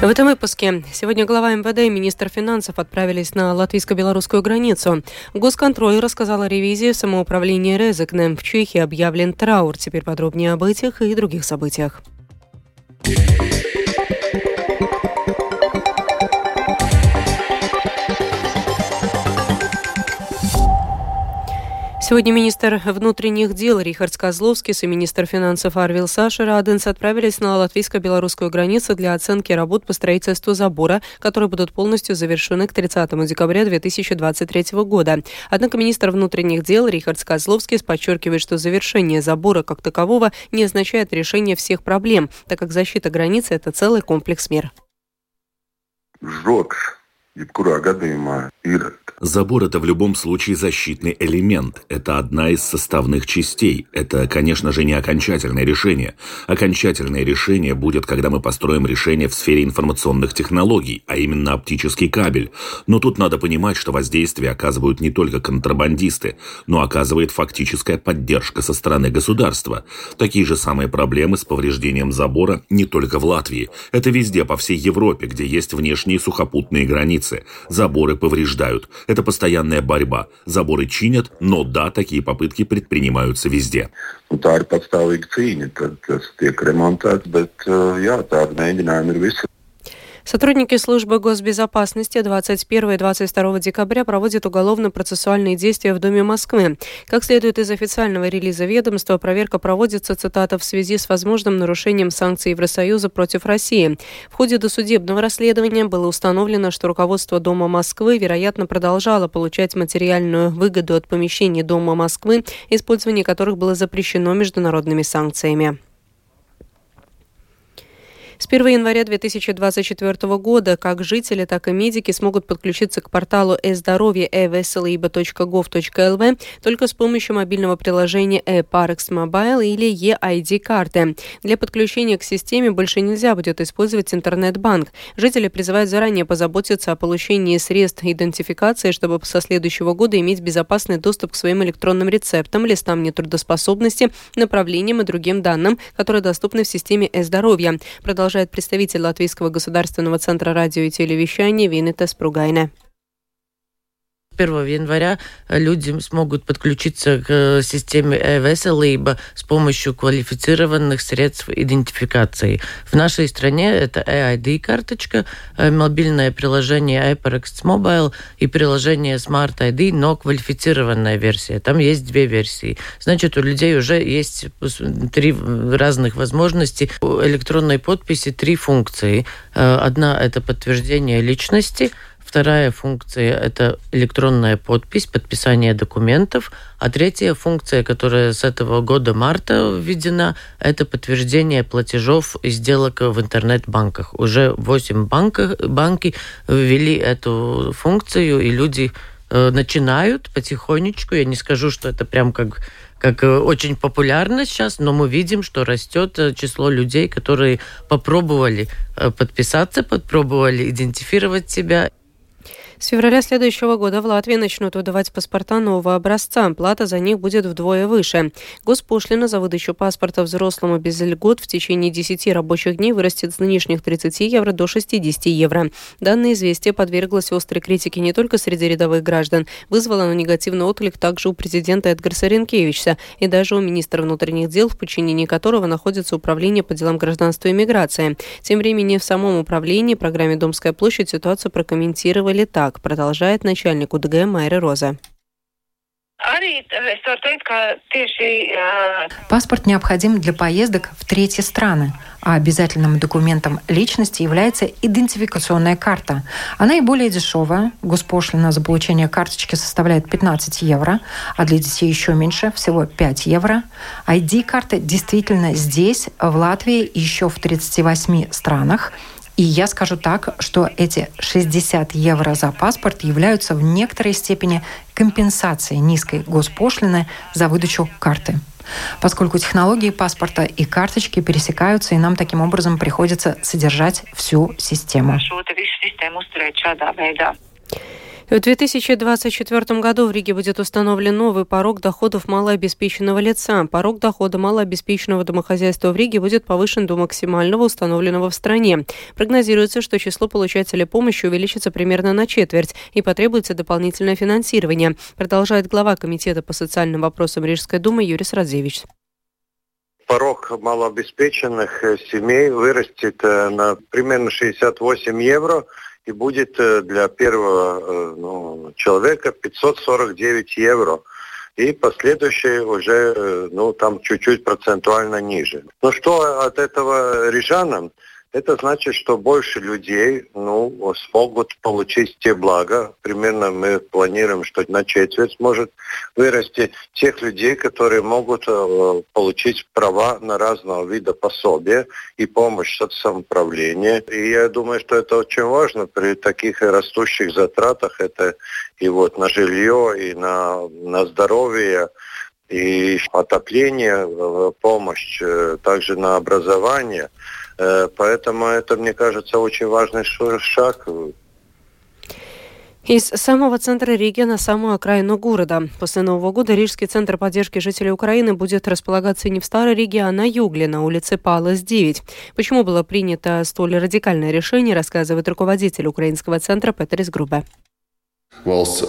В этом выпуске сегодня глава МВД и министр финансов отправились на латвийско-белорусскую границу. Госконтроль рассказал о ревизии самоуправления Резекне. В Чехии объявлен траур. Теперь подробнее об этих и других событиях. Сегодня министр внутренних дел Рихард Козловский и министр финансов Арвил Саша Раденс отправились на латвийско-белорусскую границу для оценки работ по строительству забора, которые будут полностью завершены к 30 декабря 2023 года. Однако министр внутренних дел Рихард Козловский подчеркивает, что завершение забора как такового не означает решение всех проблем, так как защита границы – это целый комплекс мер. Žoks, jebkurā gadījumā, ir Забор – это в любом случае защитный элемент. Это одна из составных частей. Это, конечно же, не окончательное решение. Окончательное решение будет, когда мы построим решение в сфере информационных технологий, а именно оптический кабель. Но тут надо понимать, что воздействие оказывают не только контрабандисты, но оказывает фактическая поддержка со стороны государства. Такие же самые проблемы с повреждением забора не только в Латвии. Это везде, по всей Европе, где есть внешние сухопутные границы. Заборы повреждают. Это постоянная борьба. Заборы чинят, но да, такие попытки предпринимаются везде. Tā ir patstāvīga cīņa. Tad tas tiek remontēts, bet jā, tādi mēģinājumi. Сотрудники службы госбезопасности 21 и 22 декабря проводят уголовно-процессуальные действия в Доме Москвы. Как следует из официального релиза ведомства, проверка проводится, цитата, в связи с возможным нарушением санкций Евросоюза против России. В ходе досудебного расследования было установлено, что руководство Дома Москвы, вероятно, продолжало получать материальную выгоду от помещений Дома Москвы, использование которых было запрещено международными санкциями. С 1 января 2024 года как жители, так и медики смогут подключиться к порталу e-здоровье e-veselība.gov.lv только с помощью мобильного приложения e-Parx Mobile или e-ID-карты. Для подключения к системе больше нельзя будет использовать интернет-банк. Жители призывают заранее позаботиться о получении средств идентификации, чтобы со следующего года иметь безопасный доступ к своим электронным рецептам, листам нетрудоспособности, направлениям и другим данным, которые доступны в системе e-здоровья продолжает представитель Латвийского государственного центра радио и телевещания Винета Спругайна. 1 января люди смогут подключиться к э, системе e-veselība с помощью квалифицированных средств идентификации. В нашей стране это EID-карточка, э, мобильное приложение iParex Mobile и приложение Smart ID, но квалифицированная версия. Там есть две версии. Значит, у людей уже есть три разных возможности. У электронной подписи три функции. Э, одна – это подтверждение личности – Вторая функция – это электронная подпись, подписание документов. А третья функция, которая с этого года марта введена, это подтверждение платежов и сделок в интернет-банках. Уже 8 банков, банки ввели эту функцию, и люди э, начинают потихонечку. Я не скажу, что это прям как как э, очень популярно сейчас, но мы видим, что растет э, число людей, которые попробовали подписаться, попробовали идентифицировать себя с февраля следующего года в Латвии начнут выдавать паспорта нового образца. Плата за них будет вдвое выше. Госпошлина за выдачу паспорта взрослому без льгот в течение 10 рабочих дней вырастет с нынешних 30 евро до 60 евро. Данное известие подверглось острой критике не только среди рядовых граждан, вызвало оно негативный отклик также у президента Эдгарса Ренкевича и даже у министра внутренних дел, в подчинении которого находится Управление по делам гражданства и миграции. Тем временем в самом управлении программе «Домская площадь» ситуацию прокомментировали так так, продолжает начальник УДГ Майра Роза. Паспорт необходим для поездок в третьи страны, а обязательным документом личности является идентификационная карта. Она и более дешевая. Госпошлина за получение карточки составляет 15 евро, а для детей еще меньше, всего 5 евро. ID-карта действительно здесь, в Латвии, еще в 38 странах. И я скажу так, что эти 60 евро за паспорт являются в некоторой степени компенсацией низкой госпошлины за выдачу карты. Поскольку технологии паспорта и карточки пересекаются, и нам таким образом приходится содержать всю систему. В 2024 году в Риге будет установлен новый порог доходов малообеспеченного лица. Порог дохода малообеспеченного домохозяйства в Риге будет повышен до максимального, установленного в стране. Прогнозируется, что число получателей помощи увеличится примерно на четверть и потребуется дополнительное финансирование, продолжает глава Комитета по социальным вопросам Рижской думы Юрис Радзевич порог малообеспеченных семей вырастет э, на примерно 68 евро и будет э, для первого э, ну, человека 549 евро. И последующие уже, э, ну, там чуть-чуть процентуально ниже. Но что от этого рижанам? Это значит, что больше людей ну, смогут получить те блага. Примерно мы планируем, что на четверть может вырасти тех людей, которые могут э, получить права на разного вида пособия и помощь от самоуправления. И я думаю, что это очень важно при таких растущих затратах. Это и вот на жилье, и на, на здоровье, и отопление, э, помощь, э, также на образование – поэтому это, мне кажется, очень важный шаг. Из самого центра Риги на самую окраину города. После Нового года Рижский центр поддержки жителей Украины будет располагаться не в Старой Риге, а на Югле, на улице Палас, 9. Почему было принято столь радикальное решение, рассказывает руководитель украинского центра Петрис Грубе.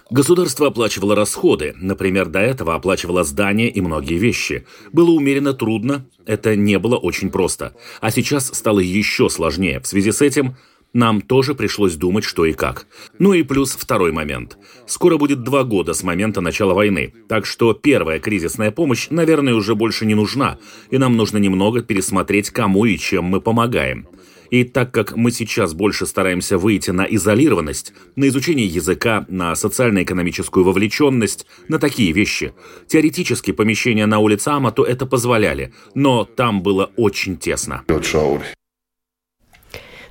Государство оплачивало расходы, например, до этого оплачивало здания и многие вещи. Было умеренно трудно, это не было очень просто. А сейчас стало еще сложнее. В связи с этим нам тоже пришлось думать, что и как. Ну и плюс второй момент. Скоро будет два года с момента начала войны, так что первая кризисная помощь, наверное, уже больше не нужна, и нам нужно немного пересмотреть, кому и чем мы помогаем. И так как мы сейчас больше стараемся выйти на изолированность, на изучение языка, на социально-экономическую вовлеченность, на такие вещи, теоретически помещения на улице Амату это позволяли, но там было очень тесно.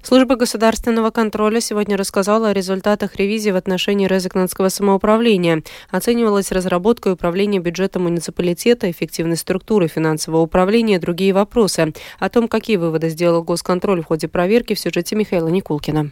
Служба государственного контроля сегодня рассказала о результатах ревизии в отношении резекнанского самоуправления. Оценивалась разработка и управление бюджетом муниципалитета, эффективность структуры финансового управления и другие вопросы. О том, какие выводы сделал госконтроль в ходе проверки, в сюжете Михаила Никулкина.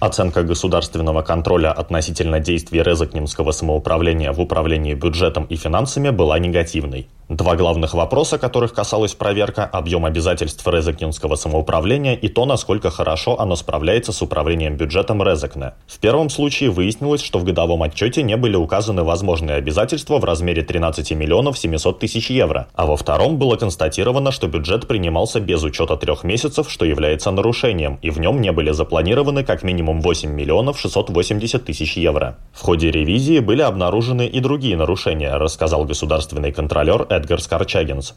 Оценка государственного контроля относительно действий Резакнемского самоуправления в управлении бюджетом и финансами была негативной. Два главных вопроса, которых касалась проверка – объем обязательств Резакненского самоуправления и то, насколько хорошо оно справляется с управлением бюджетом Резакне. В первом случае выяснилось, что в годовом отчете не были указаны возможные обязательства в размере 13 миллионов 700 тысяч евро, а во втором было констатировано, что бюджет принимался без учета трех месяцев, что является нарушением, и в нем не были запланированы как минимум 8 миллионов 680 тысяч евро. В ходе ревизии были обнаружены и другие нарушения, рассказал государственный контролер Эдгарс Карчагинс.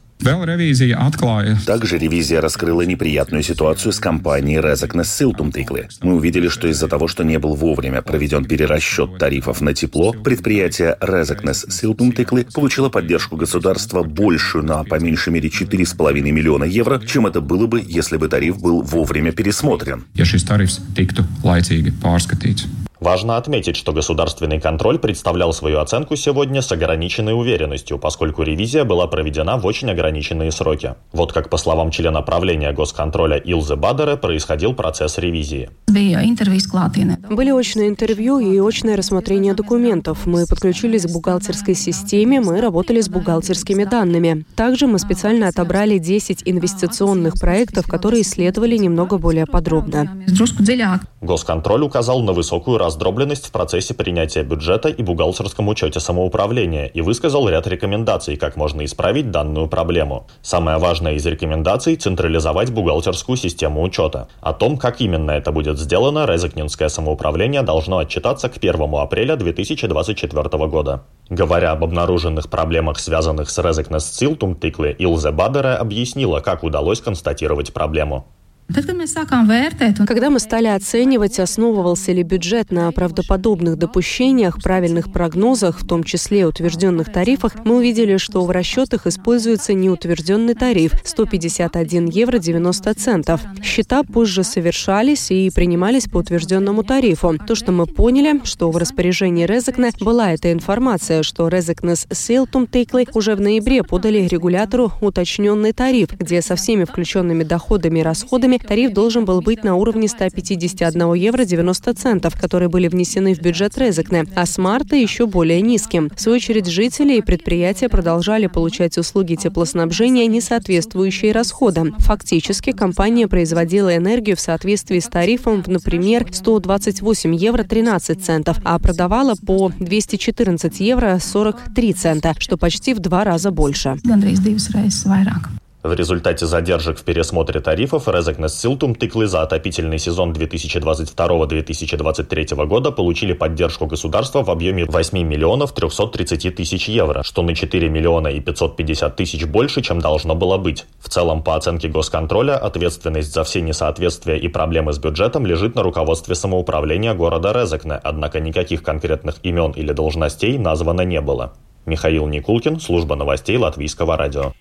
Также ревизия раскрыла неприятную ситуацию с компанией Резакнес Силтумтиклы. Мы увидели, что из-за того, что не был вовремя проведен перерасчет тарифов на тепло, предприятие Резакнес Силтумтиклы получило поддержку государства большую на по меньшей мере 4,5 миллиона евро, чем это было бы, если бы тариф был вовремя пересмотрен. laicīgi pārskatīts. Важно отметить, что государственный контроль представлял свою оценку сегодня с ограниченной уверенностью, поскольку ревизия была проведена в очень ограниченные сроки. Вот как по словам члена правления госконтроля Илзы Бадера происходил процесс ревизии. Были очные интервью и очное рассмотрение документов. Мы подключились к бухгалтерской системе, мы работали с бухгалтерскими данными. Также мы специально отобрали 10 инвестиционных проектов, которые исследовали немного более подробно. Госконтроль указал на высокую раздробленность в процессе принятия бюджета и бухгалтерском учете самоуправления и высказал ряд рекомендаций, как можно исправить данную проблему. Самое важное из рекомендаций – централизовать бухгалтерскую систему учета. О том, как именно это будет сделано, Резакнинское самоуправление должно отчитаться к 1 апреля 2024 года. Говоря об обнаруженных проблемах, связанных с Резекнес Цилтум Тикле, Илзе Бадере объяснила, как удалось констатировать проблему. Когда мы стали оценивать, основывался ли бюджет на правдоподобных допущениях, правильных прогнозах, в том числе утвержденных тарифах, мы увидели, что в расчетах используется неутвержденный тариф 151 евро 90 центов. Счета позже совершались и принимались по утвержденному тарифу. То, что мы поняли, что в распоряжении Резекне была эта информация, что Резекнес Сейлтум Тейклы уже в ноябре подали регулятору уточненный тариф, где со всеми включенными доходами и расходами отходами, тариф должен был быть на уровне 151 евро 90 центов, которые были внесены в бюджет Резекне, а с марта еще более низким. В свою очередь, жители и предприятия продолжали получать услуги теплоснабжения, не соответствующие расходам. Фактически, компания производила энергию в соответствии с тарифом, например, 128 евро 13 центов, а продавала по 214 евро 43 цента, что почти в два раза больше. В результате задержек в пересмотре тарифов Резекнес Силтум тыклы за отопительный сезон 2022-2023 года получили поддержку государства в объеме 8 миллионов 330 тысяч евро, что на 4 миллиона и 550 тысяч больше, чем должно было быть. В целом, по оценке госконтроля, ответственность за все несоответствия и проблемы с бюджетом лежит на руководстве самоуправления города Резекне, однако никаких конкретных имен или должностей названо не было. Михаил Никулкин, служба новостей Латвийского радио.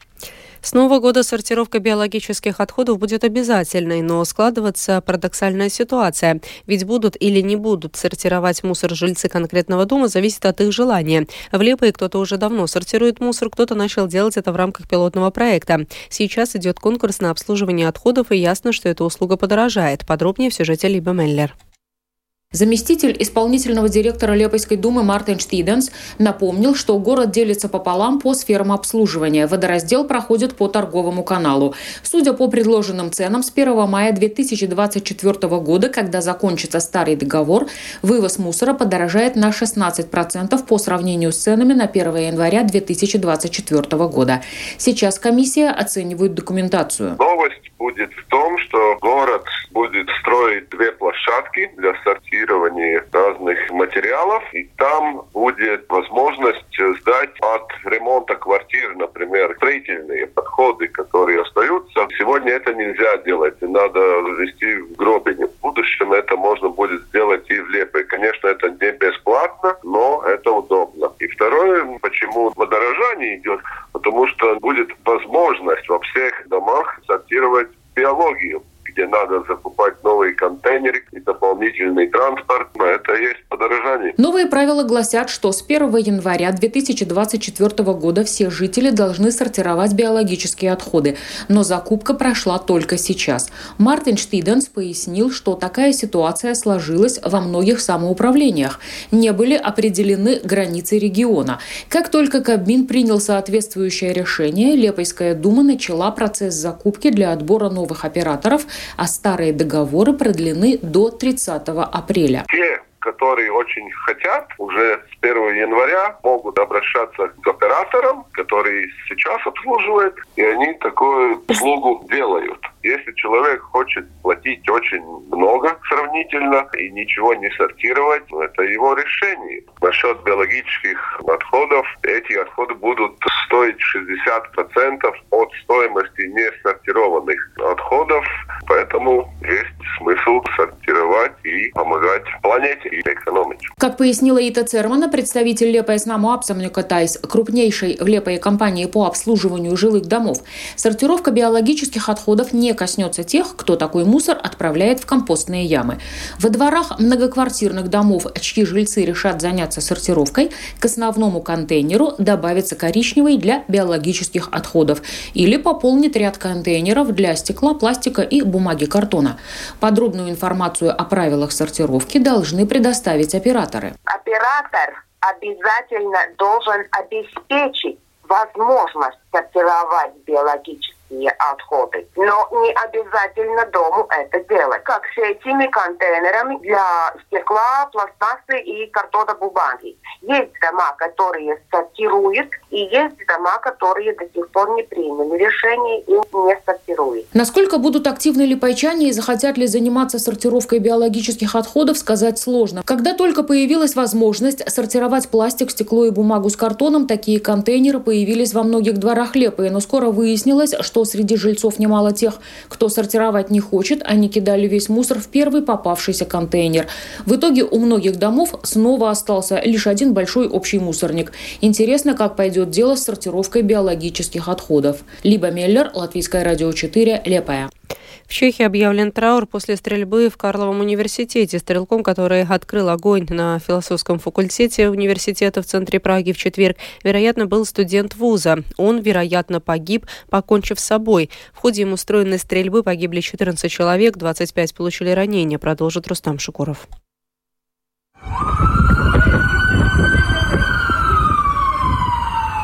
С Нового года сортировка биологических отходов будет обязательной, но складывается парадоксальная ситуация. Ведь будут или не будут сортировать мусор жильцы конкретного дома, зависит от их желания. В Лепое кто-то уже давно сортирует мусор, кто-то начал делать это в рамках пилотного проекта. Сейчас идет конкурс на обслуживание отходов, и ясно, что эта услуга подорожает. Подробнее в сюжете Либа Меллер. Заместитель исполнительного директора Лепойской думы Мартин Штиденс напомнил, что город делится пополам по сферам обслуживания. Водораздел проходит по торговому каналу. Судя по предложенным ценам, с 1 мая 2024 года, когда закончится старый договор, вывоз мусора подорожает на 16% по сравнению с ценами на 1 января 2024 года. Сейчас комиссия оценивает документацию. Новость будет в том, что город будет строить две площадки для сортирования разных материалов, и там будет возможность сдать от ремонта квартир, например, строительные подходы, которые остаются. Сегодня это нельзя делать, надо ввести в Гробине. В будущем это можно будет сделать и в Лепе. Конечно, это не бесплатно, но это удобно. И второе, почему подорожание идет, потому что будет возможность во всех домах сортировать биологию где надо закупать новые контейнеры и дополнительный транспорт, но это и есть подорожание. Новые правила гласят, что с 1 января 2024 года все жители должны сортировать биологические отходы, но закупка прошла только сейчас. Мартин Штиденс пояснил, что такая ситуация сложилась во многих самоуправлениях. Не были определены границы региона. Как только Кабмин принял соответствующее решение, Лепойская дума начала процесс закупки для отбора новых операторов, а старые договоры продлены до 30 апреля. Которые очень хотят, уже с 1 января могут обращаться к операторам, которые сейчас обслуживают, и они такую услугу делают. Человек хочет платить очень много сравнительно и ничего не сортировать, это его решение. Насчет биологических отходов, эти отходы будут стоить 60% от стоимости несортированных отходов, поэтому есть смысл сортировать и помогать планете и экономить. Как пояснила Ита Цермана, представитель Лепая Снаму Апсамнюка Тайс, крупнейшей в Лепое компании по обслуживанию жилых домов, сортировка биологических отходов не коснется тех, кто такой мусор отправляет в компостные ямы. Во дворах многоквартирных домов, чьи жильцы решат заняться сортировкой, к основному контейнеру добавится коричневый для биологических отходов или пополнит ряд контейнеров для стекла, пластика и бумаги картона. Подробную информацию о правилах сортировки должны предоставить операторы. Оператор обязательно должен обеспечить возможность сортировать биологические такие отходы. Но не обязательно дому это делать. Как с этими контейнерами для стекла, пластмассы и картона бумаги. Есть дома, которые сортируют, и есть дома, которые до сих пор не приняли решение и не сортируют. Насколько будут активны ли пайчане и захотят ли заниматься сортировкой биологических отходов, сказать сложно. Когда только появилась возможность сортировать пластик, стекло и бумагу с картоном, такие контейнеры появились во многих дворах Лепы, но скоро выяснилось, что что среди жильцов немало тех, кто сортировать не хочет, они кидали весь мусор в первый попавшийся контейнер. В итоге у многих домов снова остался лишь один большой общий мусорник. Интересно, как пойдет дело с сортировкой биологических отходов. Либо Меллер, Латвийское радио 4, Лепая. В Чехии объявлен траур после стрельбы в Карловом университете. Стрелком, который открыл огонь на философском факультете университета в центре Праги в четверг, вероятно, был студент вуза. Он, вероятно, погиб, покончив с собой. В ходе ему устроенной стрельбы погибли 14 человек, 25 получили ранения, продолжит Рустам Шукуров.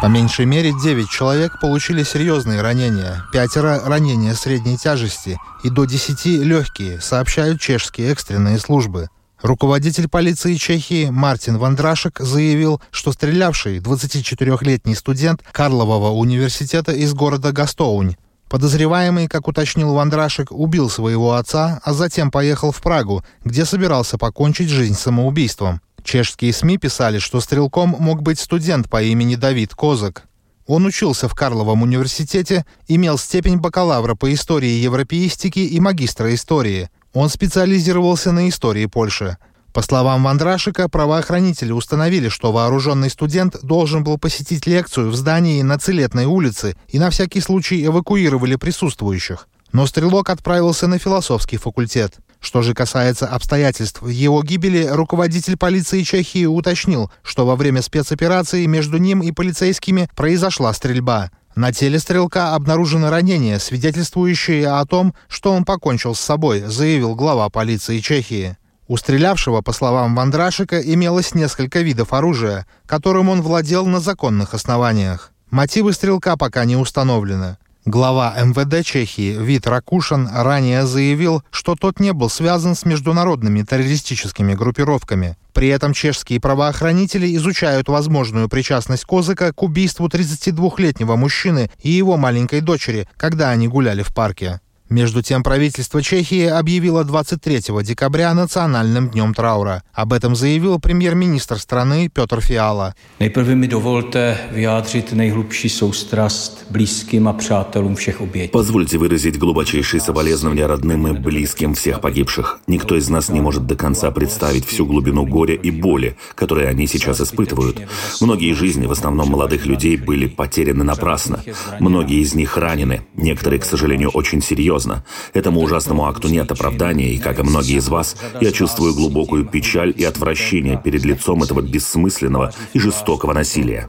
По меньшей мере 9 человек получили серьезные ранения, пятеро – ранения средней тяжести и до 10 – легкие, сообщают чешские экстренные службы. Руководитель полиции Чехии Мартин Вандрашек заявил, что стрелявший 24-летний студент Карлового университета из города Гастоунь. Подозреваемый, как уточнил Вандрашек, убил своего отца, а затем поехал в Прагу, где собирался покончить жизнь самоубийством. Чешские СМИ писали, что стрелком мог быть студент по имени Давид Козак. Он учился в Карловом университете, имел степень бакалавра по истории европеистики и магистра истории. Он специализировался на истории Польши. По словам Вандрашика, правоохранители установили, что вооруженный студент должен был посетить лекцию в здании на Целетной улице и на всякий случай эвакуировали присутствующих. Но стрелок отправился на философский факультет. Что же касается обстоятельств его гибели, руководитель полиции Чехии уточнил, что во время спецоперации между ним и полицейскими произошла стрельба. На теле стрелка обнаружено ранение, свидетельствующее о том, что он покончил с собой, заявил глава полиции Чехии. У стрелявшего, по словам Вандрашика, имелось несколько видов оружия, которым он владел на законных основаниях. Мотивы стрелка пока не установлены. Глава МВД Чехии Вит Ракушин ранее заявил, что тот не был связан с международными террористическими группировками. При этом чешские правоохранители изучают возможную причастность Козыка к убийству 32-летнего мужчины и его маленькой дочери, когда они гуляли в парке. Между тем, правительство Чехии объявило 23 декабря национальным днем траура. Об этом заявил премьер-министр страны Петр Фиала. Nejprve mi dovolte vyjádřit nejhlubší soustrast blízkým a přátelům všech obětí. Позвольте выразить глубочайшие соболезнования родным и близким всех погибших. Никто из нас не может до конца представить всю глубину горя и боли, которые они сейчас испытывают. Многие жизни, в основном молодых людей, были потеряны напрасно. Многие из них ранены, некоторые, к сожалению, очень серьезно серьезно. Этому ужасному акту нет оправдания, и, как и многие из вас, я чувствую глубокую печаль и отвращение перед лицом этого бессмысленного и жестокого насилия.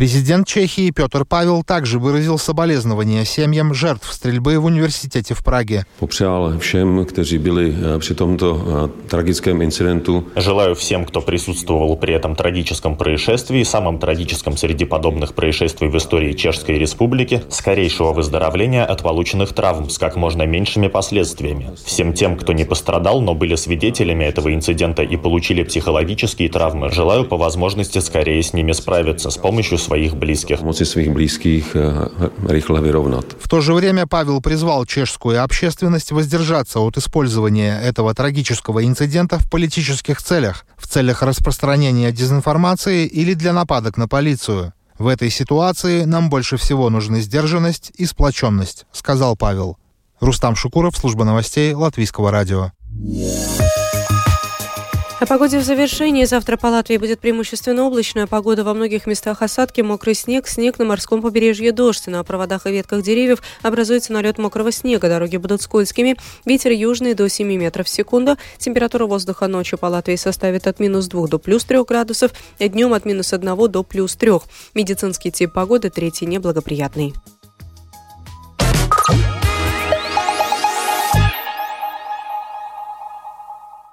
Президент Чехии Петр Павел также выразил соболезнования семьям жертв стрельбы в университете в Праге. Попřál všem, kteří byli э, při tomto э, tragickém incidentu. Желаю всем, кто присутствовал при этом трагическом происшествии, самом трагическом среди подобных происшествий в истории Чешской Республики, скорейшего выздоровления от полученных травм с как можно меньшими последствиями. Всем тем, кто не пострадал, но были свидетелями этого инцидента и получили психологические травмы, желаю по возможности скорее с ними справиться с помощью своих близких. своих близких рихло выровнять. В то же время Павел призвал чешскую общественность воздержаться от использования этого трагического инцидента в политических целях, в целях распространения дезинформации или для нападок на полицию. В этой ситуации нам больше всего нужны сдержанность и сплоченность, сказал Павел. Рустам Шукуров, служба новостей Латвийского радио. О погоде в завершении. Завтра по Латвии будет преимущественно облачная погода. Во многих местах осадки, мокрый снег, снег на морском побережье дождь. На проводах и ветках деревьев образуется налет мокрого снега. Дороги будут скользкими. Ветер южный до 7 метров в секунду. Температура воздуха ночью по Латвии составит от минус 2 до плюс 3 градусов, а днем от минус 1 до плюс 3. Медицинский тип погоды третий неблагоприятный.